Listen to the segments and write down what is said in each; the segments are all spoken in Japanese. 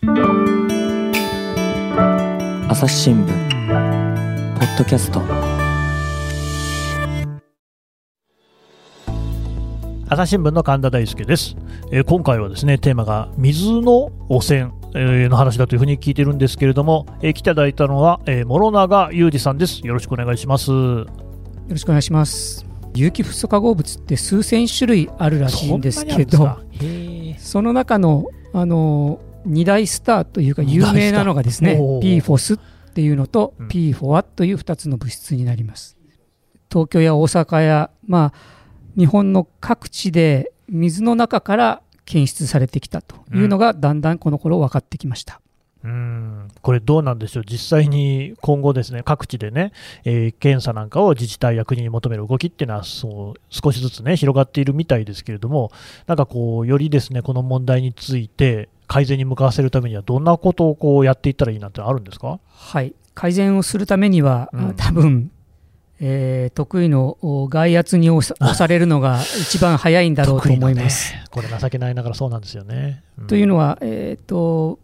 朝日新聞ポッドキャスト。朝日新聞の神田大輔です、えー今回はですねテーマが水の汚染、えーの話だというふうに聞いてるんですけれども、えー来ていただいたのは、えー諸永裕二さんです。よろしくお願いします。よろしくお願いします。有機フッ素化合物って数千種類あるらしいんですけど、その中のあの二大スターというか有名なのがですね PFOS っていうのとうん。PFOA という2つの物質になります。東京や大阪や、まあ、日本の各地で水の中から検出されてきたというのがだんだんこの頃分かってきました。うん。これどうなんでしょう、実際に今後、ですね各地でね、えー検査なんかを自治体や国に求める動きっていうのはそう少しずつね広がっているみたいですけれども、なんかこう、よりですねこの問題について改善に向かわせるためには、どんなことをこうやっていったらいいなんてあるんですか？はい、改善をするためには、うん。あ多分、えー得意のお外圧に押されるのが一番早いんだろうと思います。ね。これ情けないながらそうなんですよね。ん。というのは、えーと、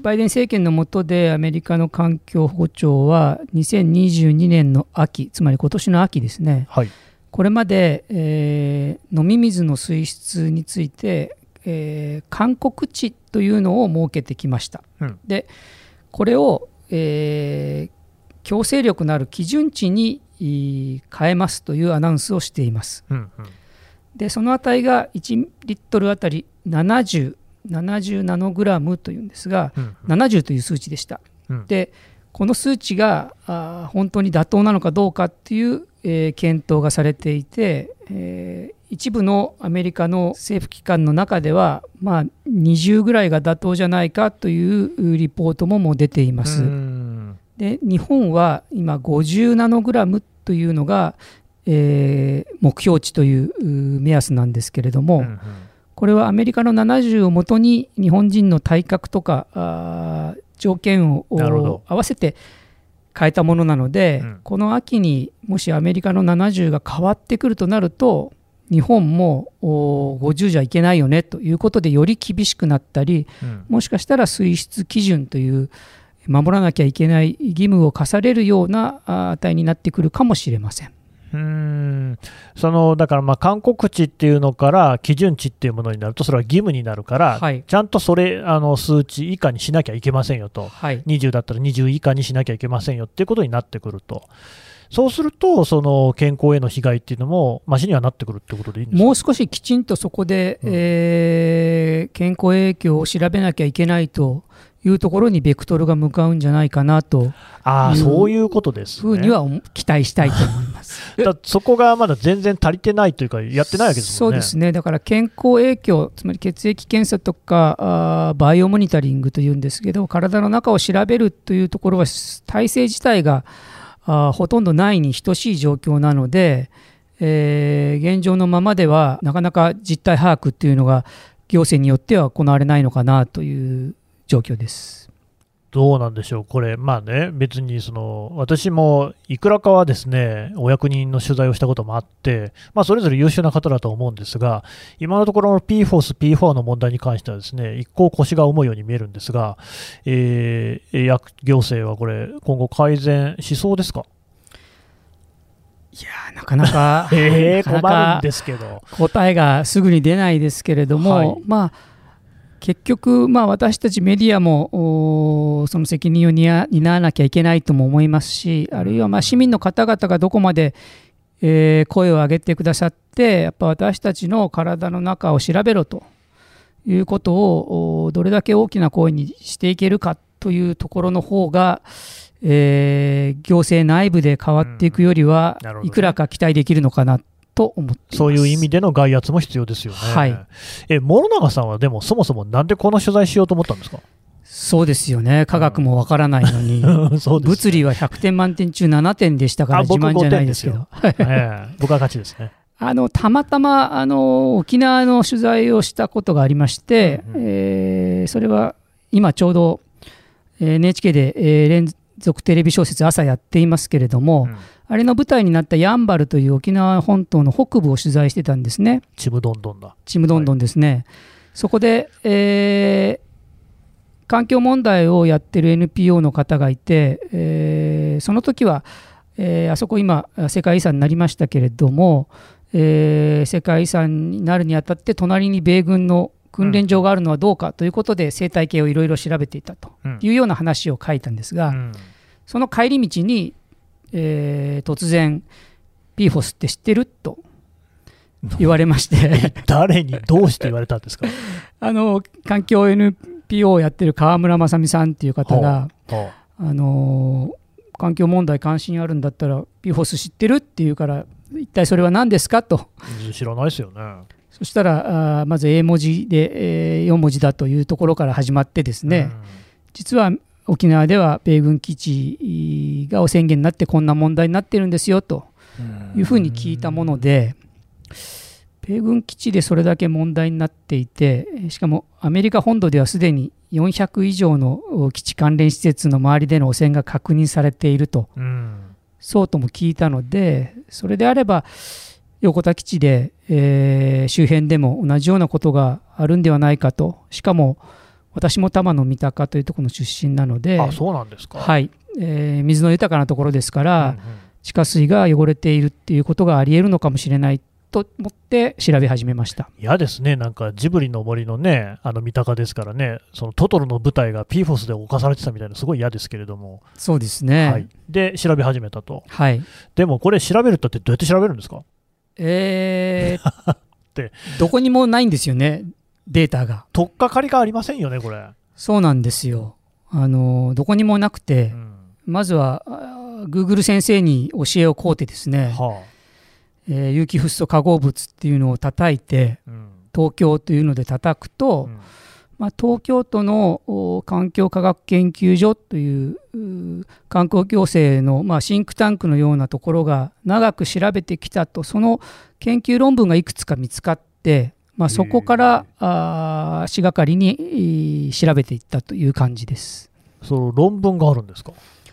バイデン政権の下でアメリカの環境保護庁は2022年の秋、つまり今年の秋ですね、はい、これまで、えー飲み水の水質について、えー勧告値というのを設けてきました。うんでこれを、えー強制力のある基準値にい変えますというアナウンスをしています。うんうんでその値が1リットルあたり70、70ナノグラムというんですが、うん70という数値でした。うんでこの数値があー本当に妥当なのかどうかっていう、えー検討がされていて、えー一部のアメリカの政府機関の中では、まあ、20ぐらいが妥当じゃないかというリポートももう出ています。うん。で日本は今50ナノグラムというのが、えー目標値という目安なんですけれども、うんうん。これはアメリカの70をもとに日本人の体格とか条件を合わせて変えたものなので、うん。この秋にもしアメリカの70が変わってくるとなると日本もお50じゃいけないよねということでより厳しくなったりうん。もしかしたら水質基準という守らなきゃいけない義務を課されるような値になってくるかもしれません。うーん。そのだから、まあ勧告値っていうのから基準値っていうものになると、それは義務になるから、はい。ちゃんとそれ、あの数値以下にしなきゃいけませんよと、はい、20だったら20以下にしなきゃいけませんよっていうことになってくると、そうすると、その健康への被害っていうのも、ましにはなってくるってことでいいんですか？もう少しきちんとそこで、うんえー健康影響を調べなきゃいけないというところにベクトルが向かうんじゃないかなとあそういうことです、ね。ふうには思期待したいと思います。だそこがまだ全然足りてないというか、やってないわけですもんね。そうですね、だから健康影響、つまり血液検査とかあーバイオモニタリングというんですけど、体の中を調べるというところは、体制自体があほとんどないに等しい状況なので、えー現状のままでは、なかなか実態把握っていうのが、行政によっては行われないのかなという状況です。どうなんでしょう、これ、まあね、別にその私もいくらかはですねお役人の取材をしたこともあって、まあ、それぞれ優秀な方だと思うんですが、今のところの PFOS、P4 の問題に関しては、ですね一向腰が重いように見えるんですが、えー、役行政はこれ、今後改善しそうですか、いやーなかなか えー、なかなか困るんですけど、答えがすぐに出ないですけれども、はい。まあ、結局、まあ、私たちメディアもその責任を担担わなきゃいけないとも思いますし、あるいはまあ市民の方々がどこまで、えー声を上げてくださって、やっぱ私たちの体の中を調べろということをどれだけ大きな声にしていけるかというところの方が、えー行政内部で変わっていくよりは、うん。ね。いくらか期待できるのかなと思ってそういう意味での外圧も必要ですよね。はい。え諸永さんはでも、そもそもなんでこの取材しようと思ったんですか？そうですよね、科学もわからないのに、そうです物理は100点満点中7点でしたから自慢じゃないですけど、ええ。僕は勝ちですね。あのたまたまあの沖縄の取材をしたことがありまして、うんうん。えーそれは今ちょうどえー NHK で、えー連続テレビ小説朝やっていますけれども、うんあれの舞台になったやんばるという沖縄本島の北部を取材してたんですね。ちむどんどんだ。ちむどんどんですね、そこで、えー環境問題をやってる NPO の方がいて、えーその時は、えーあそこ今世界遺産になりましたけれども、えー世界遺産になるにあたって隣に米軍の訓練場があるのはどうかということで生態系をいろいろ調べていたとうん。いうような話を書いたんですが、うん。その帰り道に、えー突然 PFOS って知ってると言われまして。誰にどうして言われたんですか？あの環境 NPO をやってる川村正美さんっていう方が、はあのー環境問題関心あるんだったら PFOS 知ってるって言うから一体それは何ですかと。あ知らないですよね。そしたらまず英文字で、え4文字だというところから始まってですね、実は沖縄では米軍基地が汚染源になってこんな問題になってるんですよとうんいうふうに聞いたもので、米軍基地でそれだけ問題になっていて、しかもアメリカ本土ではすでに400以上のお基地関連施設の周りでの汚染が確認されていると、うん。そうとも聞いたので、それであれば、横田基地で、えー周辺でも同じようなことがあるんではないかと、しかも私も多摩の三鷹というところの出身なので、あそうなんですか。はいえー水の豊かなところですから、うんうん地下水が汚れているっていうことがありえるのかもしれないと思って調べ始めました。嫌ですね、なんかジブリの森のね、あの三鷹ですからね、そのトトロの舞台が PFOS で侵されてたみたいな、すごい嫌ですけれども、そうですね。はい、で、調べ始めたと。はい。でもこれ、調べるったってどうやって調べるんですか？えー てどこにもないんですよね、データが。取っかかりがありませんよね、これ。そうなんですよ。あのどこにもなくて、うんまずはあー Google 先生に教えを請うてですね、はえー有機フッ素化合物っていうのを叩いて、あうん東京というので叩くと、うんまあ、東京都のお環境科学研究所という観光行政の、まあ、シンクタンクのようなところが長く調べてきたとその研究論文がいくつか見つかって、まあ、そこからあー足がかりにえー調べていったという感じです。その論文があるんですか？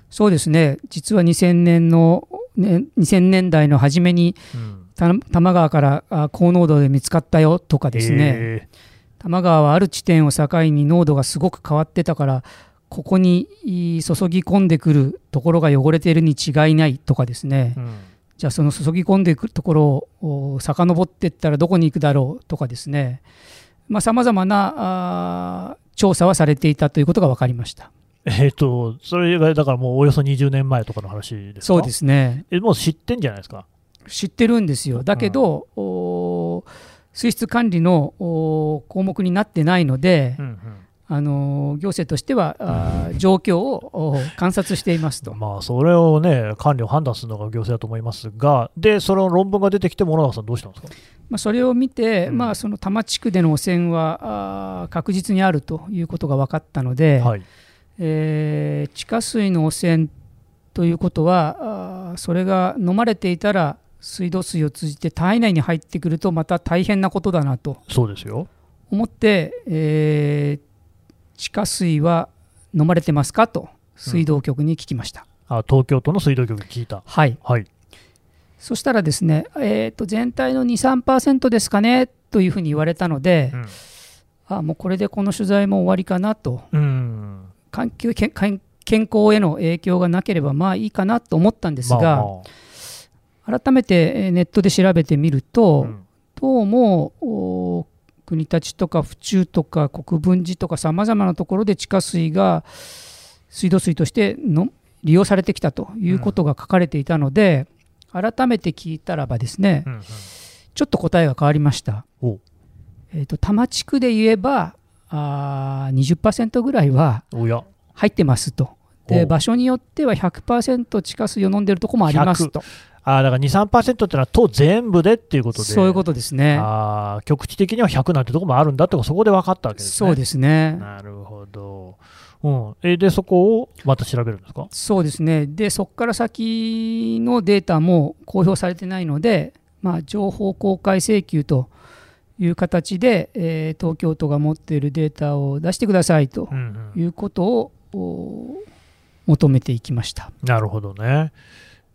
そうですね。実は2000年の、ね、2000年代の初めにうん。た多摩川からあ高濃度で見つかったよとかですね、え多摩川はある地点を境に濃度がすごく変わってたからここにい注ぎ込んでくるところが汚れているに違いないとかですね、ーうん。じゃあその注ぎ込んでくるところをお遡っていったらどこに行くだろうとかですね。さまざ、まな調査はされていたということが分かりました。えっ、と、それがだからもうおよそ20年前とかの話ですか？そうで。すね。えもう知ってんじゃないですか？知ってるんですよ。だけど、お水質管理のお項目になってないので、うんあの行政としてはあー状況をお観察していますと。まあ、それをね、管理を判断するのが行政だと思いますが、で、その論文が出てきて、諸永さん、どうしたんですか？まあ、それを見て、うんまあ、その多摩地区での汚染は確実にあるということが分かったので、はい。えー地下水の汚染ということはそれが飲まれていたら水道水を通じて体内に入ってくるとまた大変なことだなとそうですよ。思って、えー地下水は飲まれてますかと水道局に聞きました。あ東京都の水道局に聞いた。はいはい。そしたらですね、えー、と全体の2、3%ですかねというふうに言われたので、うん。あもうこれでこの取材も終わりかなと、うん。環境健康への影響がなければまあいいかなと思ったんですが、まあま改めてえーネットで調べてみるあと、うんどうもお国立とか府中とか国分寺とかさまざまなところで地下水が水道水としての利用されてきたということが書かれていたので、改めて聞いたらばですね、うんうんちょっと答えが変わりました。おえー、と多摩地区で言えばあー20%ぐらいは入ってますと。で場所によっては100%地下水を飲んでるとこもありますと。あだから2、3%ってのは都全部でっていうことで、そういうことですね。あー局地的には100なんてとこもあるんだってそこで分かったわけですね。そうですね。なるほど。うん、えで、そこをまた調べるんですか？そうですね。で、そこから先のデータも公表されてないので、まあ、情報公開請求という形で、えー東京都が持っているデータを出してくださいとうんうんいうことを、お求めていきました。なるほどね。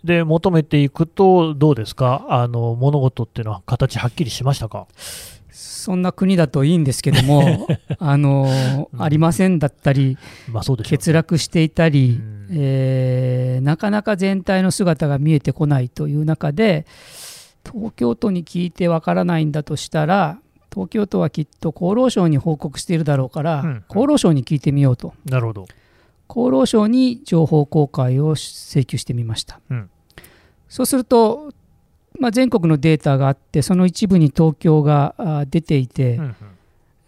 で、求めていくと、どうですか？あの、物事っていうのは形はっきりしましたか？そんな国だといいんですけども、あのうん。ありませんだったり、まあそうで欠落していたり、うん。えーなかなか全体の姿が見えてこないという中で、東京都に聞いてわからないんだとしたら、東京都はきっと厚労省に報告しているだろうから、うん。厚労省に聞いてみようと、なるほど。厚労省に情報公開を請求してみました。うん。そうすると、まあ、全国のデータがあって、その一部に東京があ出ていて、うんうん。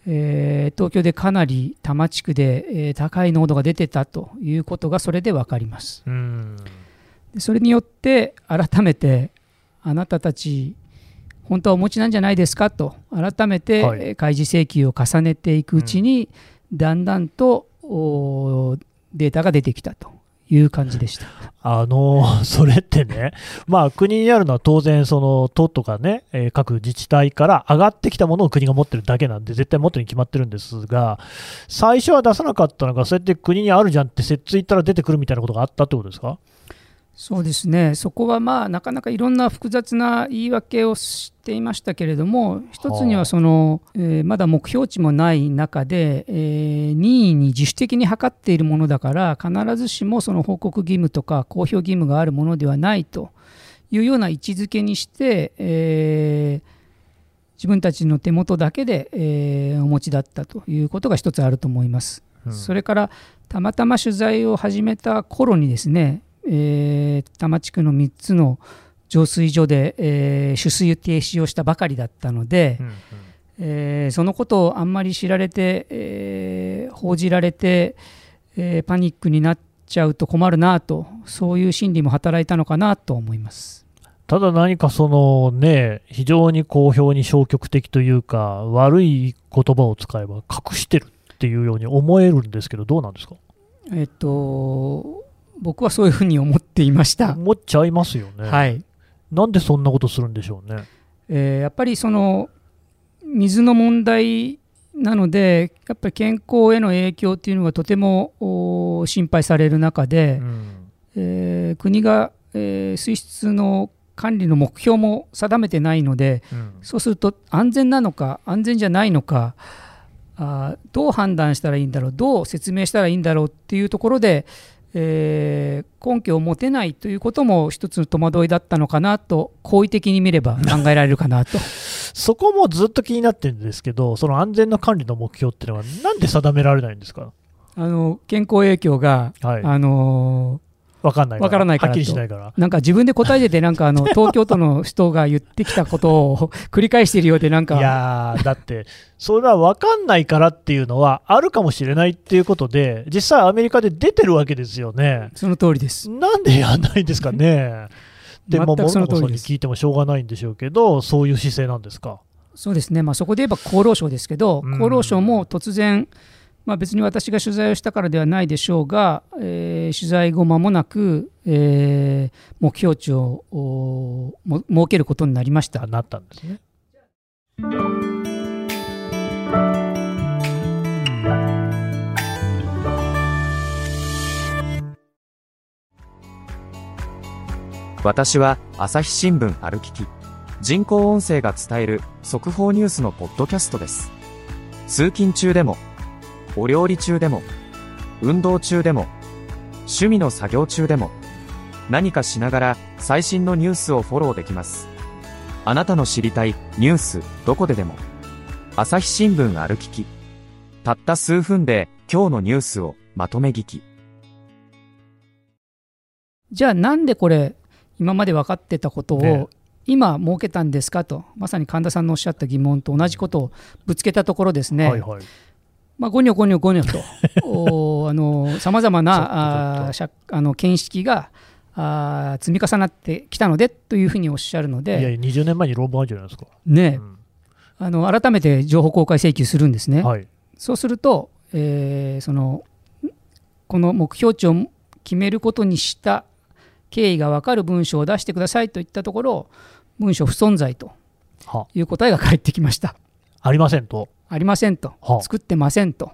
えー東京でかなり多摩地区で、えー高い濃度が出てたということがそれで分かります。それによって改めてあなたたち本当はお持ちなんじゃないですかと改めて開示請求を重ねていくうちに、だんだんとデータが出てきたという感じでした。あの それってね、まあ、国にあるのは当然、その都とかね、え各自治体から上がってきたものを国が持ってるだけなんで、絶対持ってるに決まってるんですが、最初は出さなかったのが、そうやって国にあるじゃんって、摂津行ったら出てくるみたいなことがあったってことですか？そうですね、そこはまあなかなかいろんな複雑な言い訳をしていましたけれども、一つにはその、えーまだ目標値もない中で、えー任意に自主的に測っているものだから、必ずしもその報告義務とか公表義務があるものではないというような位置づけにして、えー自分たちの手元だけで、えーお持ちだったということが一つあると思います。うん。それからたまたま取材を始めた頃にですね、えー多摩地区の3つの浄水所で、えー取水停止をしたばかりだったので、うんうんえーそのことをあんまり知られて、えー報じられて、えーパニックになっちゃうと困るなとそういう心理も働いたのかなと思います。ただ何かそのね、非常に好評に消極的というか、悪い言葉を使えば隠してるっていうように思えるんですけど、どうなんですか？えっと僕はそういうふうに思っていました。思っちゃいますよね。はいなんでそんなことするんでしょうね。えーやっぱりその水の問題なので、やっぱり健康への影響っていうのがとてもお心配される中で、うんえー国が、えー水質の管理の目標も定めてないので、うんそうすると安全なのか、安全じゃないのか、あーどう判断したらいいんだろう、どう説明したらいいんだろうっていうところで、えー根拠を持てないということも一つの戸惑いだったのかなと、好意的に見れば考えられるかなと。そこもずっと気になってるんですけど、その安全の管理の目標っていうのは、なんで定められないんですか、あの健康影響が、はい、あのわかんないから、わからないからはっきりしないから。ーなんか自分で答えてて、なんかあの 東京都の人が言ってきたことを 繰り返しているようで、なんいか、やー、だって、それは分かんないからっていうのは、あるかもしれないっていうことで、実際、アメリカで出てるわけですよね。その通りです。なんでやんないんですかね。で、まあ、全く森本さんに聞いてもしょうがないんでしょうけど、そういう姿勢なんですか？そうですね、まあ、そこで言えば厚労省ですけど、うん厚労省も突然、まあ、別に私が取材をしたからではないでしょうが、えー取材後間もなく、えー目標値をおも設けることになりました。なったんですね。私は朝日新聞歩きき人工音声が伝える速報ニュースのポッドキャストです通勤中でもお料理中でも運動中でも趣味の作業中でも何かしながら最新のニュースをフォローできます。あなたの知りたいニュースどこででも朝日新聞歩ききたった数分で今日のニュースをまとめ聞き。じゃあ、なんでこれ、今まで分かってたことね。を、今設けたんですかと、まさに神田さんのおっしゃった疑問と同じことをぶつけたところですね、はいはい。まあ、ゴニョゴニョゴニョと、おあのさまざまなああの見識があー積み重なってきたのでというふうにおっしゃるのいやいや、で、20年前に論文あるじゃないですか。ねうんあの改めて情報公開請求するんですね。はい。そうすると、えーそのこの目標値を決めることにした経緯が分かる文章を出してくださいといったところ、文書不存在とはいう答えが返ってきました。ありませんと。ありませんとは、あ作ってませんと。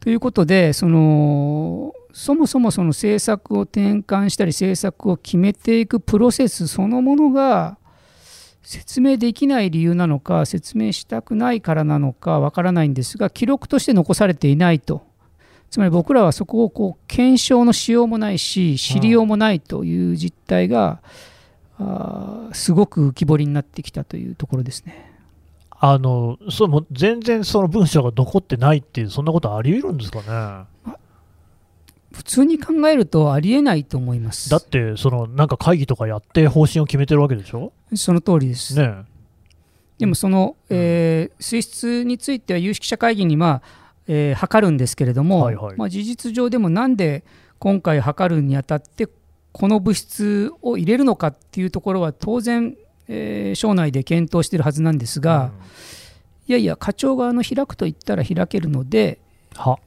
ということでそのそもそもその政策を転換したり政策を決めていくプロセスそのものが説明できない理由なのか説明したくないからなのかわからないんですが記録として残されていないとつまり僕らはそこをこう検証のしようもないし知りようもないという実態が、あーすごく浮き彫りになってきたというところですね。あのそうもう全然その文章が残ってないっていう、そんなことあり得るんですかね？普通に考えるとありえないと思います。だって、そのなんか会議とかやって方針を決めてるわけでしょ？その通りです。ねでもその、えー水質については有識者会議に、まあえー測るんですけれども、はいはいまあ、事実上でもなんで今回測るにあたってこの物質を入れるのかっていうところは当然、えー省内で検討しているはずなんですが、いやいや課長側の開くと言ったら開けるのでは？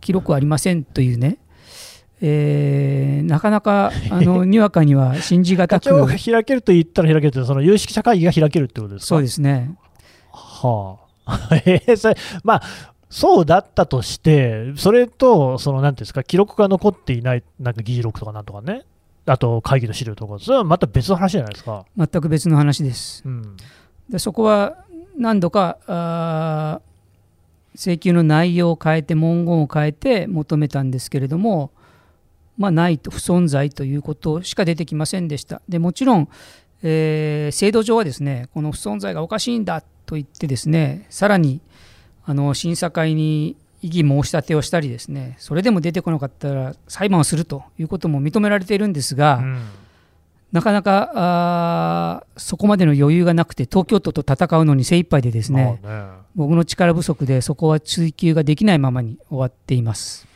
記録はありませんというね、えーなかなかあの にわかには信じがたく。課長が開けると言ったら開けるって、その有識者会議が開けるってことですか？そうですね。はあ、えーそれまあ、そうだったとして、それと、そのなんていうんですか、記録が残っていない、なんか議事録とかなんとかね、あと会議の資料とか、それはまた別の話じゃないですか。全く別の話です。うん、でそこは何度かあー請求の内容を変えて文言を変えて求めたんですけれども、まあ、ないと不存在ということしか出てきませんでしたでもちろん、えー制度上はですねこの不存在がおかしいんだと言ってですねさらにあの審査会に異議申し立てをしたりですねそれでも出てこなかったら裁判をするということも認められているんですが、うんなかなかそこまでの余裕がなくて東京都と戦うのに精一杯でですね、まあね僕の力不足でそこは追及ができないままに終わっています。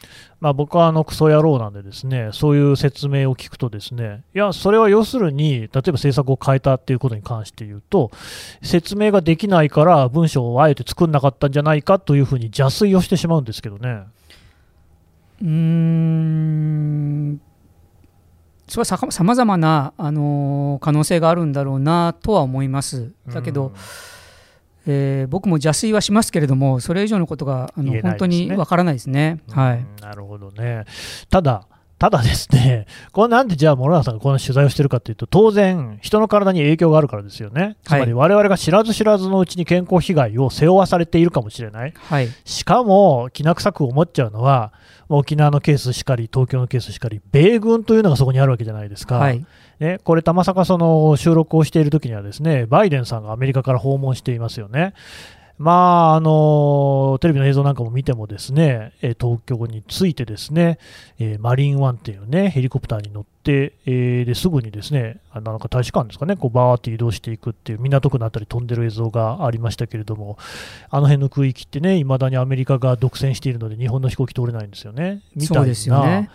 まあ、僕はあのクソ野郎なんで、ですねそういう説明を聞くと、ですねいや、それは要するに、例えば政策を変えたっていうことに関して言うと、説明ができないから文章をあえて作んなかったんじゃないかというふうに邪推をしてしまうんですけどね。うーんそれはささまざまな、あのー可能性があるんだろうなとは思います。だけど、うんえー僕も邪推はしますけれどもそれ以上のことがあの、ね本当にわからないですね。はいうんなるほどね。ただ、ただですね、これなんでじゃあ、諸永さんがこの取材をしてるかというと、当然、人の体に影響があるからですよね。つまり、我々が知らず知らずのうちに健康被害を背負わされているかもしれない。はいしかも、きな臭く思っちゃうのは、沖縄のケースしかり、東京のケースしかり、米軍というのがそこにあるわけじゃないですか。はいね、これ、たまさかその収録をしているときには、ですねバイデンさんがアメリカから訪問していますよね。まあ、あのテレビの映像なんかも見ても、ですねえ東京に着いて、ですね、えマリンワンっていうね、ヘリコプターに乗って、えですぐにですね、あなんか大使館ですかね、こうバーって移動していくっていう、港区のあたり飛んでる映像がありましたけれども、あの辺の区域ってね、いまだにアメリカが独占しているので、日本の飛行機通れないんですよね。みたいなそうですよね。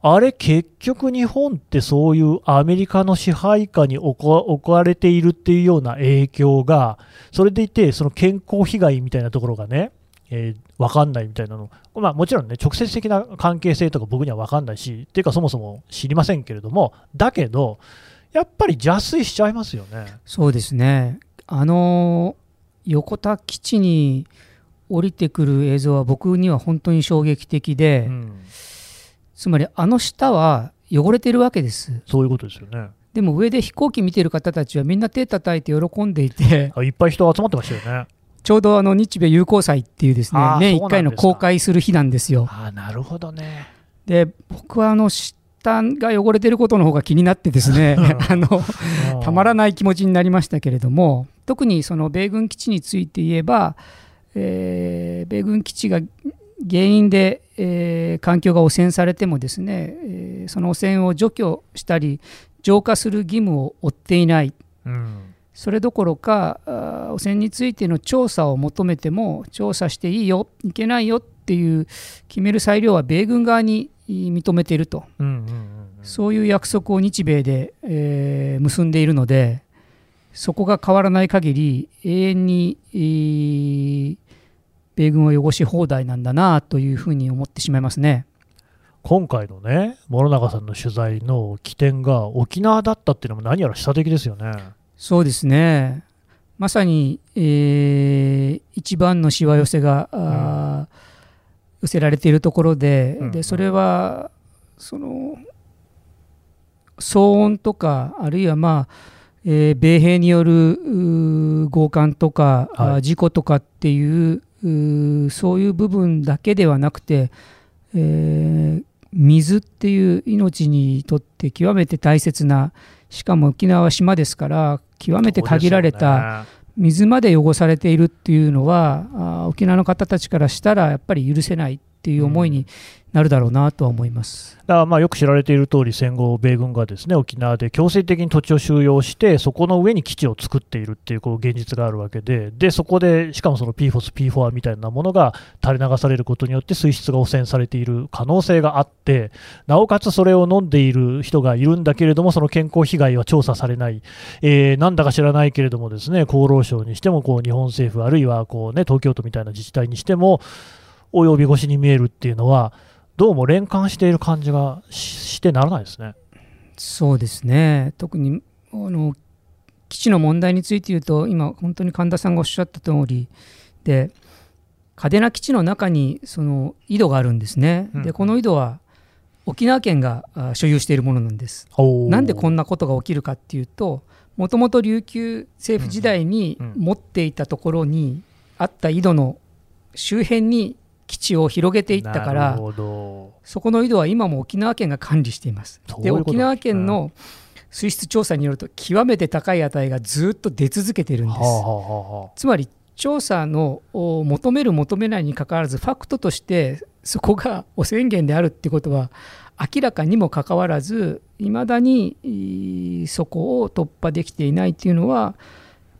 あれ、結局、日本ってそういうアメリカの支配下に置か置かれているっていうような影響が、それでいて、その健康被害みたいなところがね、えー分かんないみたいなの、まあ、もちろんね、直接的な関係性とか僕には分かんないし、っていうか、そもそも知りませんけれども、だけど、やっぱり邪推しちゃいますよね。そうですね。あの横田基地に降りてくる映像は僕には本当に衝撃的で、うん、つまりあの下は汚れてるわけです。そういうことですよね。でも上で飛行機見てる方たちはみんな手叩いて喜んでいて、あいっぱい人集まってましたよね。ちょうどあの日米友好祭っていうですね年1そうなんですか回の公開する日なんですよ。ああ、なるほどね。で僕はあの下が汚れてることの方が気になってですね あのたまらない。ない気持ちになりましたけれども特にその米軍基地について言えば、えー米軍基地が原因で、えー環境が汚染されてもですね、えーその汚染を除去したり浄化する義務を負っていない。うん。それどころか汚染についての調査を求めても調査していいよいけないよっていう決める裁量は米軍側に認めていると。うんうんうんうん。そういう約束を日米で、えー結んでいるのでそこが変わらない限り永遠に、えー米軍を汚し放題なんだなというふうに思ってしまいますね。今回のね、諸永さんの取材の起点が沖縄だったっていうのも何やら示唆的ですよね。そうですねまさに、えー一番のしわ寄せが、あー寄せられているところで,、うんうんでそれはその騒音とかあるいはまあ、ええー米兵による強姦とか、あはい事故とかっていううーそういう部分だけではなくて、えー水っていう命にとって極めて大切なしかも沖縄は島ですから極めて限られた水まで汚されているっていうのは沖縄の方たちからしたらやっぱり許せないていう思いになるだろうなとは思います。だからまあよく知られている通り、戦後、米軍がですね沖縄で強制的に土地を収容して、そこの上に基地を作っているっていうこう現実があるわけで、でそこでしかもその PFOS、PFOA みたいなものが垂れ流されることによって水質が汚染されている可能性があって、なおかつそれを飲んでいる人がいるんだけれども、その健康被害は調査されない、えーなんだか知らないけれども、ですね厚労省にしてもこう日本政府、あるいはこう、ね、東京都みたいな自治体にしても、及び腰に見えるっていうのは、どうも連関している感じがししてならないですね。そうですね。特にあの基地の問題について言うと今本当に神田さんがおっしゃった通りで嘉手納基地の中にその井戸があるんですね、うんでこの井戸は沖縄県があ所有しているものなんです。なんでこんなことが起きるかっていうともともと琉球政府時代に持っていたところにあった井戸の周辺に基地を広げていったかならそこの井戸は今も沖縄県が管理しています。で沖縄県の水質調査によると極めて高い値がずっと出続けているんです。はあはあつまり調査のお求める求めないにかかわらずファクトとしてそこが汚染源であるってことは明らかにもかかわらずいまだにいそこを突破できていないっていうのはやっ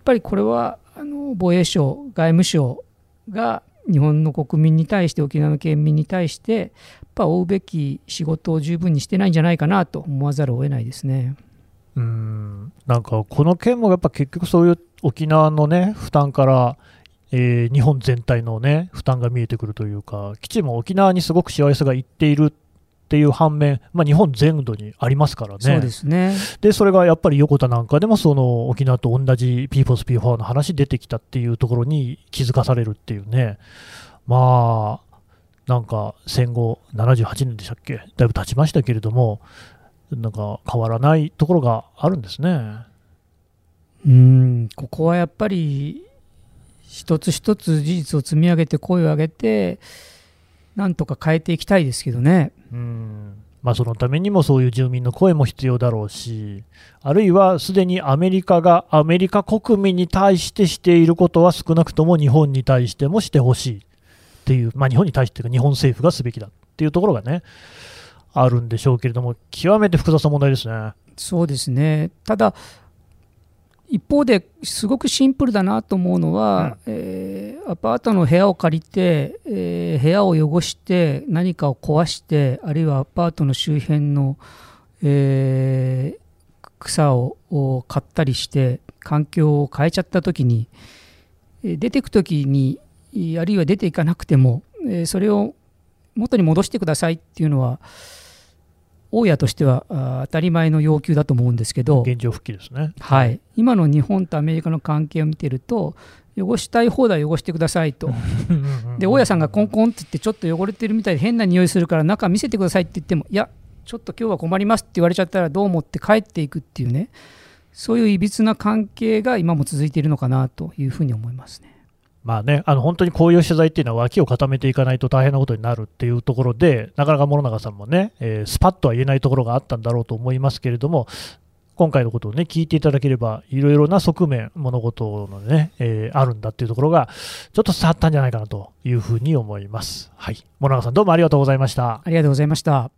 ぱりこれはあの防衛省外務省が日本の国民に対して沖縄の県民に対してやっぱ負うべき仕事を十分にしてないんじゃないかなと思わざるを得ないですね。うんなんかこの件もやっぱ結局そういう沖縄のね負担から、えー日本全体のね負担が見えてくるというか基地も沖縄にすごく幸せがいっているっていう反面、まあ、日本全土にありますからねそうですね。でそれがやっぱり横田なんかでもその沖縄と同じ PFOS、P4 の話出てきたっていうところに気づかされるっていうね、まあ、なんか戦後78年でしたっけ、だいぶ経ちましたけれども、なんか変わらないところがあるんですね。うんここはやっぱり一つ一つ事実を積み上げて声を上げてなんとか変えていきたいですけどね。うんまあ、そのためにもそういう住民の声も必要だろうし、あるいはすでにアメリカがアメリカ国民に対してしていることは少なくとも日本に対してもしてほしいっていう、まあ、日本に対してというか日本政府がすべきだっていうところがね、あるんでしょうけれども、極めて複雑な問題ですね。そうですねただ一方ですごくシンプルだなと思うのは、えーアパートの部屋を借りて、えー部屋を汚して何かを壊してあるいはアパートの周辺の、えー草をを買ったりして環境を変えちゃった時に、えー出ていく時にあるいは出ていかなくても、えーそれを元に戻してくださいっていうのは大家としては当たり前の要求だと思うんですけど、現状復帰ですね。はい、今の日本とアメリカの関係を見てると汚したい放題汚してくださいと で大家さんがコンコンって言ってちょっと汚れてるみたいで変な匂いするから中見せてくださいって言ってもいやちょっと今日は困りますって言われちゃったらどう思って帰っていくっていうねそういういびつな関係が今も続いているのかなというふうに思いますね。まあね、あの本当にこういう取材っていうのは脇を固めていかないと大変なことになるっていうところで、なかなか諸永さんもね、えースパッとは言えないところがあったんだろうと思いますけれども、今回のことをね、聞いていただければ、いろいろな側面、物事のね、えーあるんだっていうところが、ちょっと伝わったんじゃないかなというふうに思います。はい。諸永さん、どうもありがとうございました。ありがとうございました。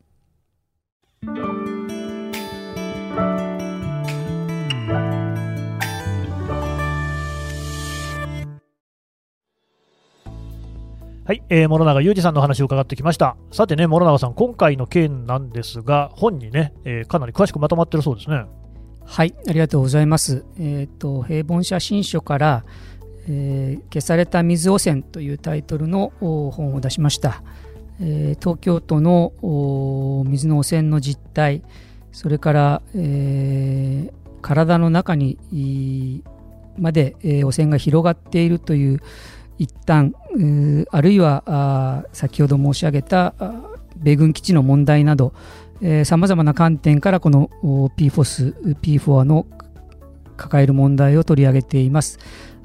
はい、えー、諸永裕二さんのお話を伺ってきました。さてね、諸永さん、今回の件なんですが、本にね、えーかなり詳しくまとまってるそうですね。はい、ありがとうございます。えっ、と、平凡写真書から、えー消された水汚染というタイトルの本を出しました。えー東京都の水の汚染の実態、それから、えー体の中にまで、えー汚染が広がっているという一端、うーあるいは先ほど申し上げた米軍基地の問題など、さまざまな観点からこのお PFOS、P4 の抱える問題を取り上げています。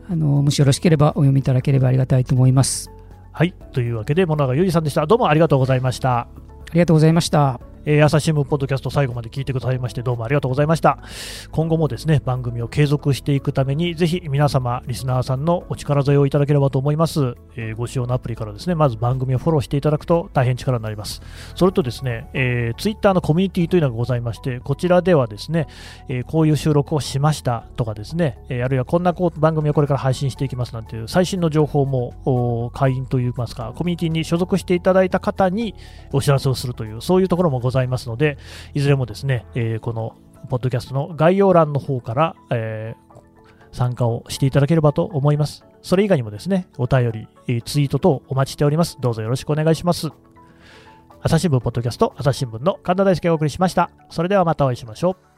あのもしよろしければお読みいただければありがたいと思います。はい。というわけで物永裕二さんでした。どうもありがとうございました。ありがとうございましたえー、朝日新聞ポッドキャスト最後まで聞いてくださいましてどうもありがとうございました。今後もですね番組を継続していくためにぜひ皆様リスナーさんのお力添えをいただければと思います、えー、ご使用のアプリからですねまず番組をフォローしていただくと大変力になります。それとですね、えー、ツイッターのコミュニティというのがございましてこちらではですね、えー、こういう収録をしましたとかですね、え、あるいはこんな番組をこれから配信していきますなんていう最新の情報も会員といいますかコミュニティに所属していただいた方にお知らせをするというそういうところもございます。ざいますのでいずれもですね、えー、このポッドキャストの概要欄の方から、えー、参加をしていただければと思います。それ以外にもですね、お便り、えー、ツイート等お待ちしております。どうぞよろしくお願いします。朝日新聞ポッドキャスト、朝日新聞の神田大輔がお送りしました。それではまたお会いしましょう。